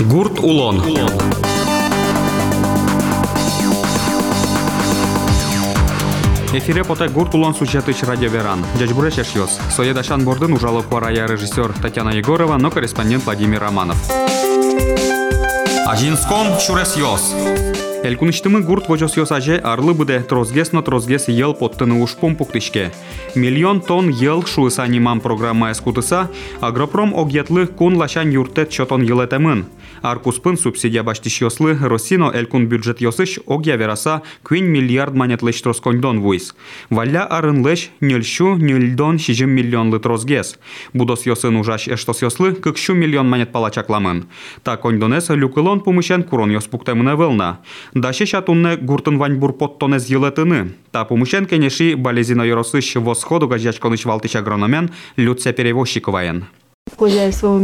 Гурт Улон. Эфире потай гурт улон сюжетыч радиоверан. Дядьбуреш яшьёс. Соедашан бордын ужалок варая режиссер Татьяна Егорова, но корреспондент Владимир Романов. Ажинском чурес йос. Элкуништымы гурт вожос йос аже арлы буде трозгес но трозгес ел поттыны ушпом. Миллион тонн ел шуыса нимам программа эскутыса, агропром огетлы кун лашан юртет чотон елетемын. Аркуспын субсидия баштиш йослы Росино элкун бюджет йосыш огя вераса квин миллиард манетлыш тросконьдон вуйс. Валя арынлыш нюльшу нюльдон шижим миллионлы трозгес. Будос йосын ужаш эштос йослы кыкшу миллион манет палачакламын. Та коньдонес люкылон помышен курон йос пуктемына. Даше шатунне гуртын ваньбур поттонез елетыны. Та помышен кенеши йоросыш восходу газячконыш валтыш агрономен Люция Перевозчиковаен. Хозяйство.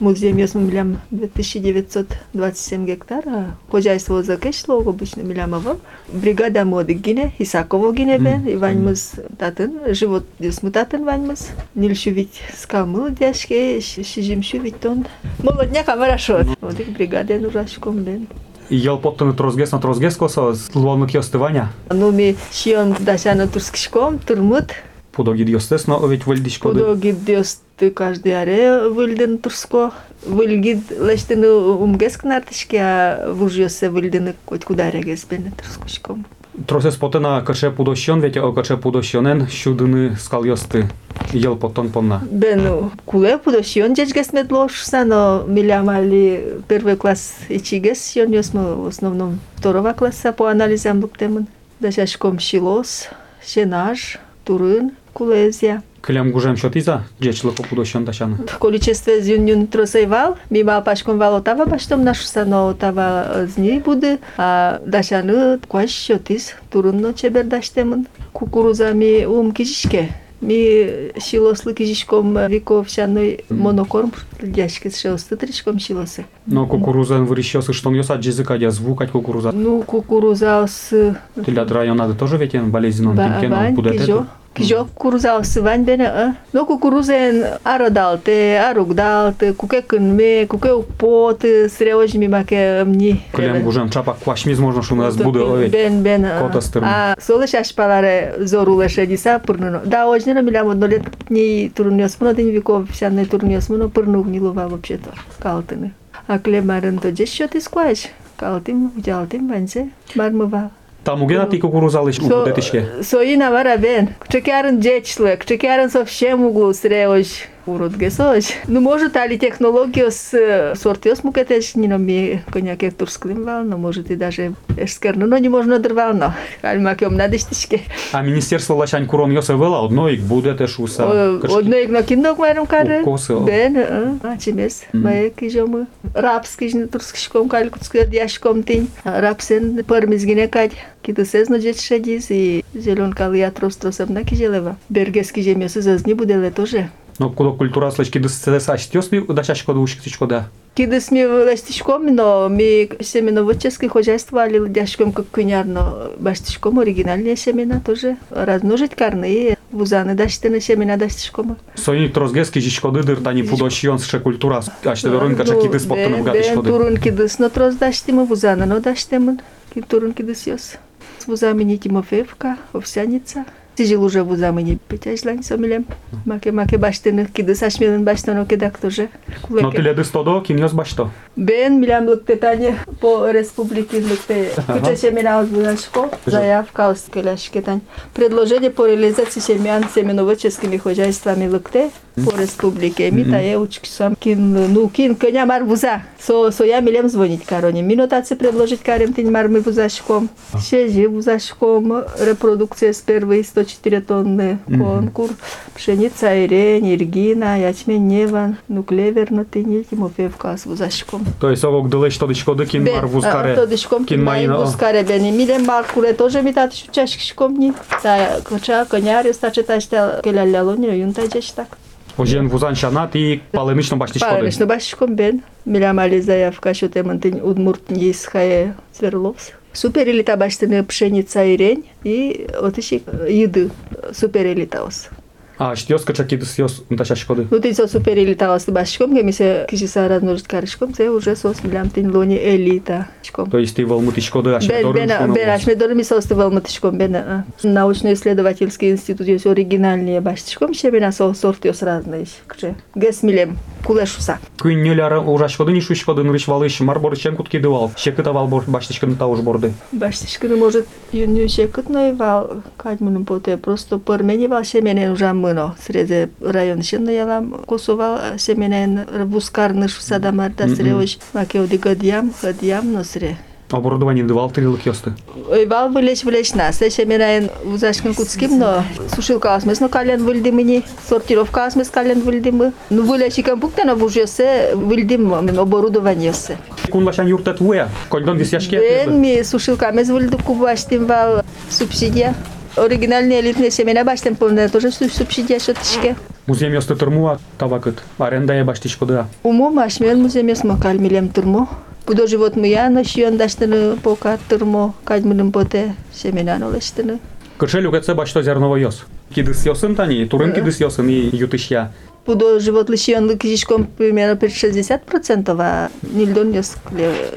Музей мест у меня 2927 гектар. а Хозяйство закешло обычно милямово. Бригада моды гине, Исаково гине бен. И ваньмыз татын, живот десму татын ваньмыз. Нильшу ведь скамыл дяшке, шижимшу ведь тон. Молодняк хорошо. Вот их бригада нурашком бен. Ел поттыны трозгес на трозгес косо лонук йостываня. Ну ми шион дашана турскишком, турмут. Подоги йостес, но ведь вольдиш коды. Подоги дёсты каждый аре выльден турско. Выльгид лештен умгеск нартышке, а вужьёсе выльден хоть куда регес бен турскошком. Тросес потына каше пудощон, ведь о каше пудощонен шудыны скал йосты. Ел поттон понна. Бен куле подошьон дечгес медлошса, но милямали первый класс ичигес сьон ёсмо в основном второго класса по анализам луктемын. Дашашком шилос, шенаж, турын, кулезия. Клям гужем шотиза, джечлы по пудощон дашан. количество зюнюн тросайвал, мима пашком вал отава баштом нашуса, но отава зни буде, а дашаны куаш шотиз, турунно чебер даштемын. Кукурузами ум кижишке. Ми шилослы кижишком виков шаной монокорм дяшки шелсты тришком шилосы. Но кукурузен вырещёсы, что он йоса джизыка дя звукать кукуруза. Ну, кукуруза с Тиля района тоже ведь тинкен, бань, он будет кижо. это. Кижо кукуруза с вань бене, а? Но кукурузен ародалте, аругдалте, куке кынме, куке употы, среожми маке мни. Клям гужем чапа квашмиз можно что у нас буде овет. Бен бен. а. Котастырм. А солы шашпаларе зорулеше диса пырнуно. Да, ожнено милям однолетний турнёс, много веков всяный турнёс, много пырну гнилова вообще-то, калтыны. А клемарен то же счет искуаешь. Калтым, взялтым, ванзе, мармыва. Таму гена и како розалиш у детишке. Со ина вара бен. Чекарен дечлек, чекарен со всем углу среош. urotgesož. No, možete ali tehnologijos sortios muketečninomi, konjak je turskim No, možete daže eskerno, no ni možno drvalno, ali makjom nadeštiške. A ministerstvo lačan kuron josa vela, odno ik budete šusa? Odno ik na kindog majrom kare, ben, a čimes, majek ižom rapski žni turskiškom, kalikutsku jadjaškom tin, rapsen parmizgine kad, kitu sezno dječšadis i zelenka lijatros trosam na kiželeva. Bergeski žemjose zazni budele tože. На. Но куда культура слышки да се сачтёс ми дашашко да ушкичко да. Кида сме властишком, но ми семеноводческое хозяйство али дяшком как кынярно баштишком оригинальные семена тоже. Размножить карные, вузаны даштины семена даштишком. Сони трозгески жичко дыдыр тани пудощион ше культура. А ще дорунка че киды споттаны вгадиш ходы. Турун кидыс, но трос даштима, вузана, но даштемын. Ки турун кидыс йос. С вузами не Тимофеевка, овсяница. Сижил уже вузами не петяжлань сомилем. Маке маке баштыны кидыс ашмелын баштано кедак тоже. Но ты леды стодо, кин йос башто. Бен милям лыкте тане по республике лыкте. Куча семена озбудашко. Заявка оскеляшке тань. Предложение по реализации семян семеноводческими хозяйствами лыкте по республике. Мита е учки сам кин, ну кин коня мар вуза. Со, со я милем звонить кароне. Минутаци предложить карем тень мар мы вузашком. Шежи вузашком. Репродукция с первой 104 тонны конкур. Пшеница, ирень, иргина, ячмень, неван, ну клевер, но ты не Тимофеевка с вузашком. То есть овок дылы что дычко ды кин мар То вузкаре. дишком Кин кин май майна. вузкаре бени. Милем маркуре тоже ми тати чашкишком ни. Та коча коняри стаче ташта келялялони юнта жеш так. Ожен вузан шанат и палемично баштишко ды. Парнишно башком бен. Милям али заявка що темантин удмурт не исхае Свердловск. Супер элита баштыны пшеница ирень и отышик еды. Супер элита ос. А штиос кача кидыс ёс унташа шкоды. Ну ты со суперили та вас башком, где се киши са размножить карышком, це уже сос милям тин лони элита. Шком. То есть ты волмут шкоды аш Бен, бен, бен, аш ме дорми со стывал матышком, бен, а. научно-исследовательский институт ёс оригинальные баштышком, ще бен со сорт ёс разные. Кче. Гес милем, кулешуса. Күн нөләре ура шкоды ни шу шкоды нырыш валыш марбор чем кут кидывал. Шекыта вал бор баштышкын тауш борды. Баштышкыны может юню ще кытной вал, кадмыным поте, просто пырмени вал шеменен ужам мыно среде район шынны ялам косова семенен бускарныш садамар да, да среош макеуди гадиям гадиям носре оборудование давал три лукиосты? Ивал вылеч вылеч нас. Эше мираен узашкин куцким, но сушилка асмес, но кален вылдим ни, сортировка асмес кален вылдим. Ну вылечи компукта на вужесе вылдим оборудование се. Кун вашан юрта твоя, кольдон висяшке? Бен ми сушилка мес вылдим кубаштим вал субсидия. Originalnie elitne семена баштан полна тоже субсидия тишке. Музей место турмуа тавакыт. Аренда я баштиш пода. Умо машмен музей место кальмилем турмо. Будо живот муяна шиондаштыны пока турмо кальмилем поте семена нолештыны. Кышель угадце башто зерного йос. Кидыс йосын тани, турын кидыс йосын и ютышья. Буду животлышионлы кишечком примерно 60%, а нильдон йос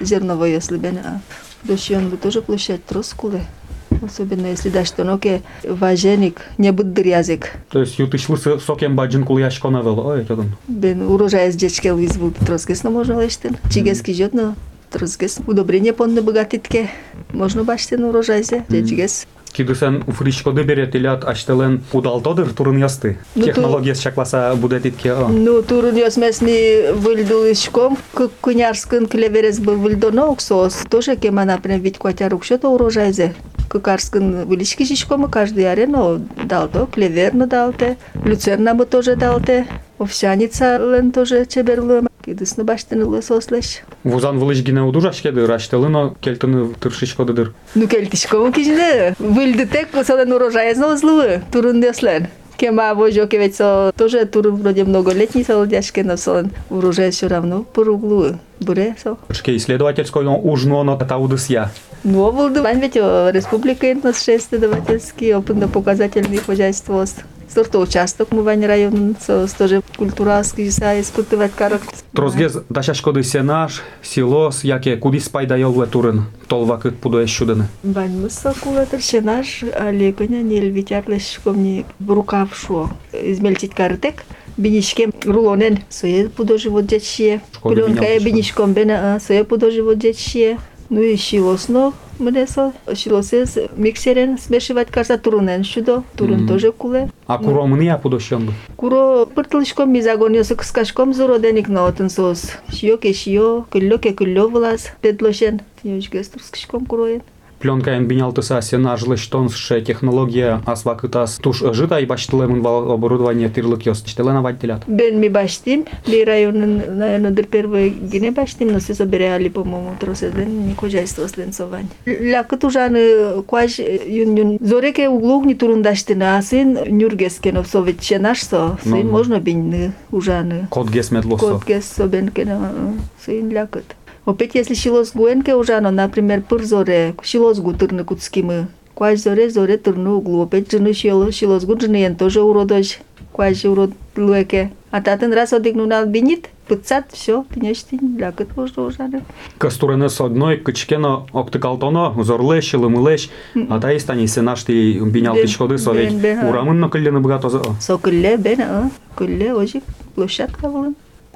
зерного йос лебена. Дощионлы тоже площадь троскулы. Особенно если дашь тоноке важеник, не будет язык. То есть ютышлысы сокен баджин кул яшко навел. Ой, тёдын. Бен урожай с дечке вызвал троскес, но можно лештен. Чигески жет, но троскес. Удобрение понны богатитке. Можно баштен урожай зе, дечгес. Кидысен уфричкоды берет илят аштелен удалтодыр турын ясты. Ну, ту- Технология чакласа будет итке. Ну, турун ёсмес ми выльду ишком, к кунярскын клеверес бы выльдоно оксос. Тоже кема, например, ведь котя рукшето урожай зе. Кыкарскын вылишки шишкомы каждый арено далто, клеверно далте, люцерна бы тоже далте, овсяница лен тоже чеберлы. Кидысны баштыны лысослеш. Вузан вылыш гине удужаш кеді раштелы, но кельтыны тыршичкодыдыр. Ну келтишком кижине. Выльды тек посолен урожай злы, турун деслен. Кема вожоке ведь тоже турун вроде многолетний солодяшки, но солен урожай все равно по углу. Буре со. Шке исследовательской он ужно но таудыс я. Ну, Волдывань ведь республика исследовательский, опытно-показательный хозяйство. Сорто участок мы вань район, со тоже культуралский са испытывать карак. Трозгез дашашкоды сенаш, силос, яке куди спайда йолве турын. Толва кыт пудуе щудыны. Вань мы сокула наш, але коня не львитярлеш комни рукав шо. Измельчить картек. Бинишкем рулонен своє подоживо дячє. Шкода Пленка бінялки, бинишком бена а своє подоживо дячє. Ну і шилосно млесо, шило се миксерен смешивать каса турунен шудо, турун тоже куле. А куро мния подошем. Куро пыртлышком ми загонио со кскашком за роденик на отен сос. Шио ке шио, кулло ке кулло влас, дедлошен. Тинёч гестурскишком куроен. Пленка ен бинялтыса сенаж лыштон ше технология асвакытас туш жита и баштылемын вал оборудование тирлык йос. Штелен аваттелят. Бен ми баштим, ли районын, наверное, дыр первый гине баштим, но се собирали, по-моему, троседен, не хозяйство сленцовань. Лякыт ужаны куаж юн-юн. Зореке углух не турундаштына, а сын нюргескенов советче наш со, сын можно бинны ужаны. Код гес медлосо. Кот гес собенкена, сын лякыт. Опять если шилос гуенке ужано, например, пыр зоре, шилос гу тырны куцкимы. Куаж зоре, зоре тырны углу. Опять жены шилос, гу жены ен тоже уродож. Куаж урод луеке. А татын раз одигнунал бинит, пыцат, все, тынештин, лякыт можно ужаны. Кастурене с одной кычкено октыкалтоно, зорлеш, лымылеш, а та истани сенаш ти бинялтычкоды Бен- совет. а. Урамын кыллены бгато. Со кылле бен, а, кылле ожик, площадка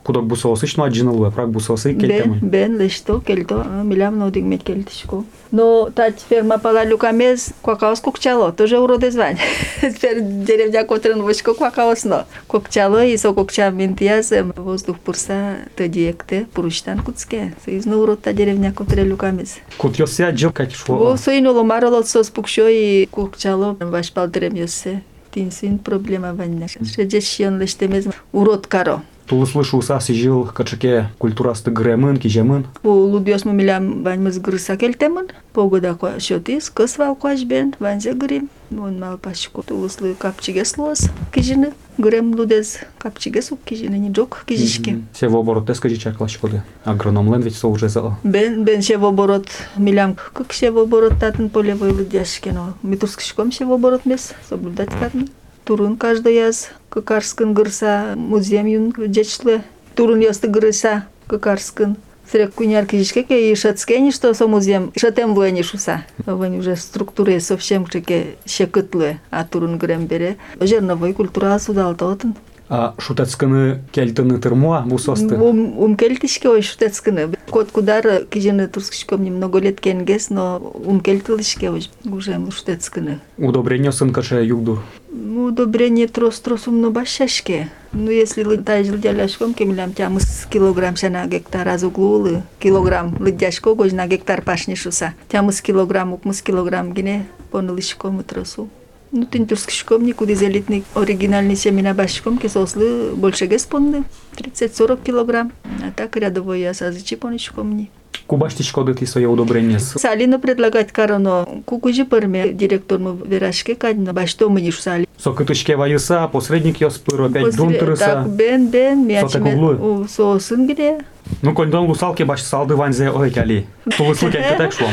вылын. Кудок бусосыч, но аджинылы, прак бусосы Бен, келтемын. бен, лешто, кельто, а, милям но дигмет кельтишко. Но тать ферма пала люкамез, квакаос кукчало, тоже уроды звань. Теперь деревня котрен вочко квакаос, но кукчало и со кукча ментияз, воздух пурса, то диекте, пуруштан куцке. Союзно урод та деревня котре люкамез. Кут йосе аджил кать Во шо. соинуло марало со спукшо и кукчало, ваш палтерем йосе. Тин син проблема ванна. Шеджешион лештемез урод каро. Тулы слышу саси жил качаке культурасты гремын, кижемын. По лудиос му милям вань мыз грыса келтемын. Погода ко шотис, кыс вал коаш бен, ванзе грим. Он мал пашко тулыслы капчиге слос. Кижины, грем лудез капчиге сук кижины не джок кижишки. Се в оборот те скажи чаклаш коды. Агрономлен ведь со уже зала. Бен бен ще в оборот милям как ще в оборот татын полевой лудяшки, но митурскишком ще в оборот мес соблюдать карны. Турун каждый яз кыкарскын гырса музеем юн дечлы турун ясты гырыса кыкарскын Срек куняр кижишке ке и шацкени, что со музеем, шатем войни шуса. Войни уже структуры совсем чеке шекытлы, а турун грем бере. Жерновой культура судал тотын. А шутецканы кельтыны тырмуа бусосты? Ум, ум кельтишке ой шутецканы. Кот кудар кижины турскишком немного лет кенгес, но ум кельтылышке ой уже шутецканы. Удобрение сын каше югдур? Ну, удобрение трос трос умно башашке. Ну, если лытай лыдяляшком кемлям тямыс килограмм шана гектар аз углулы, килограмм лыдяшко гож на гектар пашни шуса. Тямыс килограмм укмыс килограмм гине понылышком тросу. Ну, тин турскишком никуда залитный оригинальный семена башком, кисослы больше геспонды, 30-40 килограмм. А так рядовой я сазычи понышком не. Кубашти шкодити своє удобрення з Салино предлагать кароно, кукужи парме директор мы верашке кадно, башто мы нишу сали. сокытышке вайыса, посредник йоспыр, опять После- дунтырыса. Так, бен, бен, Сотек углу? мячме, сосын гине. Ну, кондон лусалки баш салды ванзе ой кали. Тулыслы кельте так шлом.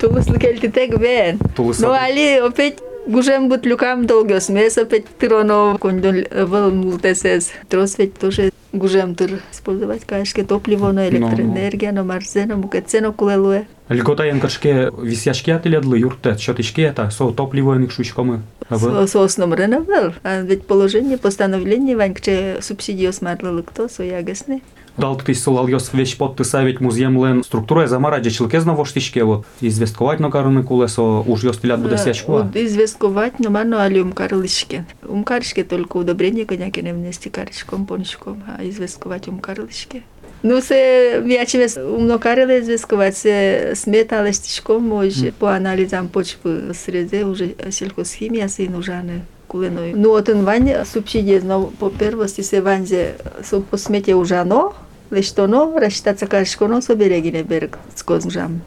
Тулыслы келти тек бен. Тулыслы. Ну, али опять Гужем бут люкам долгос мес опять тироно кондон вал мултесес. Трос ведь тоже гужем тыр использовать кашке топливо, но электроэнергия, но марзено, мукецено кулелуе. Льгота янкашке висяшке ателедлы юрте, чотышке та со топливо ник шушкомы. Со со основном реновал. А ведь положение, постановление ванькче субсидио смарлы кто, со ягасны. Дал ты сылал йос вещь подписа ведь музеем структура замара штишке вот известковать на карны кулесо уж йос телят буде сячква. Вот известковать, но мано али умкарлышке. Умкарышке только удобрение коняки не внести карышком, понышком, а известковать умкарлышке. Ну, се вяче умно карали известковать, се смета лестишком, може по анализам почвы среде уже сельхозхимия се нужаны кулиной. Ну, от вань субсидия, но по первости се ванзе по смете ужано, Вещо ново рассчитаться но со берегине берег скозмжам.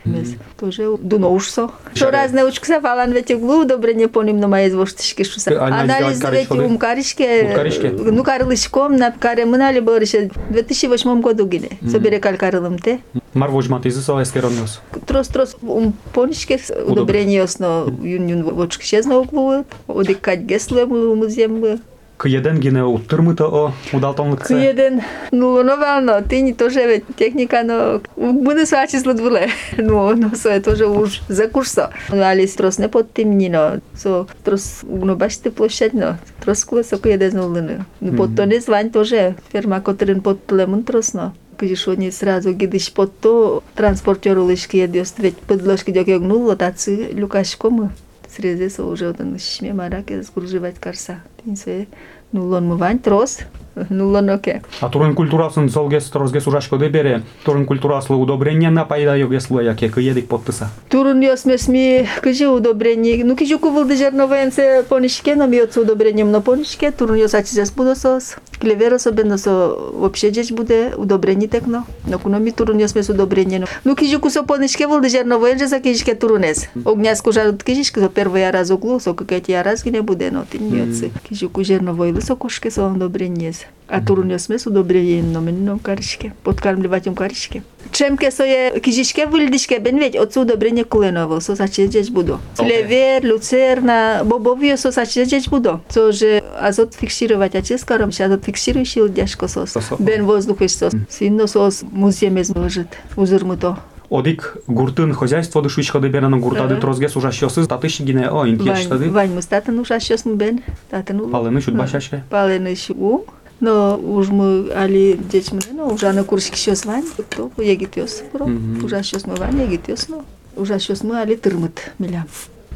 Тоже дуноушсо. Шо раз не учкса фалан вете глу добре не поним но мои звоштишки шуса. Анализ вете умкаришке. Ну карлышком на каре мынали борыше 2008 году гине. Со берег алькарылым те. Марвож матизы со эскеронос. Трос трос ум понишке удобрениос но юн юн вочкше зно глу. Одикать геслем музем Каједен ги не од о удалтон лице. К1 но ти ни тоже ве техника, но буде свачи сладвуле. Но но се тоже уж за курсо. Но али трос не под темнино, со трос но баш те площадно. Трос кула со К1 да но под то не звань тоже ферма котрин под лемон тросно. Кажи, што ние сразу ги диш под то транспортерулешки едиос веќе дека ја гнуло таци лукаш кому срезе со уже од нешме да скруживај карса Tem se, no ano vai trouxe. Тин се нулон мувань трос, нулон оке. А турин культурасын солгес трозгес ужашко де бере. Турин культураслы удобрение на пайда йогеслы яке кыедик подписа. Турун јас ме сми кажи удобрение. Ну кажи кувал да жерновен се понишке, но ми од удобрение но понишке. Турун јас ачи се спудо сос. Клевер особено со вообще джеч буде удобрение текно. Но куно ми турун јас ме со удобрение. Ну кажи кусо понишке вал да жерновен же за кажи турунес. Огняс кожа кажи со прво ја раз углу, со каке ти ја раз ги не буде, но ти ми од се. Кажи ку жерновој со кошке со удобрение. А турун јас ме со удобрение, но мен но каришке. Подкармливаќам каришке. Чемке со е кижишке вилдишке бен ведь од удобрение куленово со сачеджеч будо. Клевер, люцерна, бобовио со сачеджеч будо. Со же азот фиксировать а чес карам ше азот фиксирующий дяшко сос. Сосо. Бен воздух сос. Синно сос муземе зможет. Узурмуто. Одик гуртын хозяйство дышучка де бере на гуртады трозгес ужашёсы татыш гине о интеш Вань, тады. вань мустата ну шашёс му бен. Тата ну. Палыны чуть башашке. Палены шу. Но уж мы али деч мы, но уже на курсик щас вань. То егит ёс про. Уже щас мы вань егит ёс но. Уже щас мы али тырмыт милям.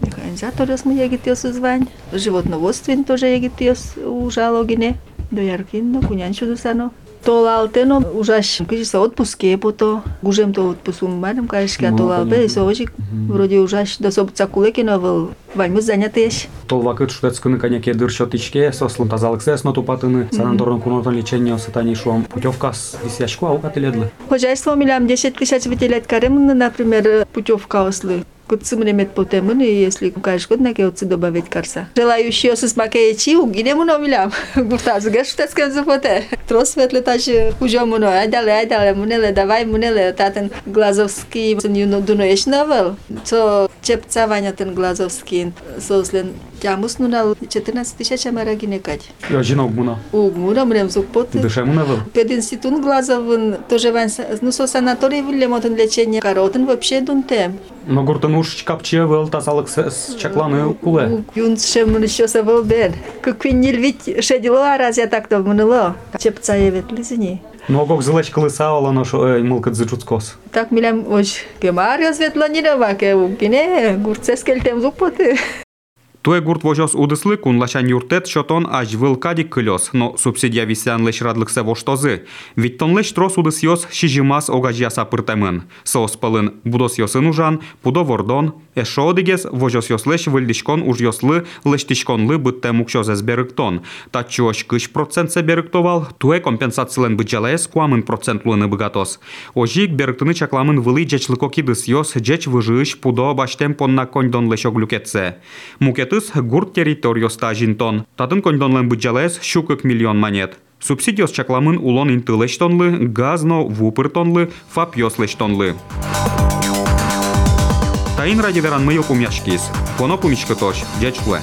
Механизатор мы егит ёс звань. Животноводствен тоже егит ёс ужалогине. До яркин, но кунянчу досано. Толалтено ужаш, кажи се отпуске пото, гужем то отпусум марам, кажеш ка Ну, толалбе, со ожик, вроде ужаш, да со цакулеки на вал, вань занятеш. Толвакыт шутецкыны коньяке дыршотичке сослын тазалыксес но тупатыны санаторно кунотон лечение сатани шуам путевка с висячку аука теледлы. Хозяйство милям 10 тысяч выделять карем, например, путевка ослы. Кутсы мне потемын, и если кажешь, год на кеоцы добавить карса. Желающие с макеечи, угине му милям. Гуртазы, гаш штецкем запоте. Трос светле тачи хужо муно, айдале, айдале, мунеле, давай мунеле, татен Глазовский, ну, дуноеш навел. То Чепца Ванятын Глазовский сослен нунал 14 тысяч амарагине кать. Я жінок муна. У мура мрем зукпоты. Деше муна вил. Пединститут Глазовын тоже ван ну со санаторий вылемотын лечение каротын вообще дунтем. Но гуртын уж капче вил тазалык с чакланы куле. Юн шем еще савал бер. Как винил ведь шедило раз я так то мныло. Чепца евет лизни. Но гок зелеч колеса олано шо ей милка дзичуцкос. Так милям ож кемарио светлонирова ке укине гурцескелтем зукпоты. Туе гурт вожос удыслы кунлашан юртет шотон аж вылкади кылёс, но субсидия висян леш радлыксе воштозы. Ведь тон леш трос удыс йос шижимас огажия сапыртемын. Соос пылын будос йосын ужан, пудо вордон, эшо одигес вожос йос леш вылдишкон уж йослы лештишконлы бытте мукшозес берыктон. Тачуош кыш процент се берыктовал, туе компенсациялен быджалаес куамын процент луны быгатос. Ожик берыктыны чакламын вылы джечлыко кидыс йос джеч выжыш пудо баштем понна коньдон леш оглюкетсе. Мукетыс гурт территориоста жинтон. Татын коньдонлен быджалаес шукык миллион монет. Субсидиос чакламын улон интылеш тонлы, газно вупыр тонлы. Таин ради веран мыйыл пумяшкис. Поно пумичка тош, дячкле.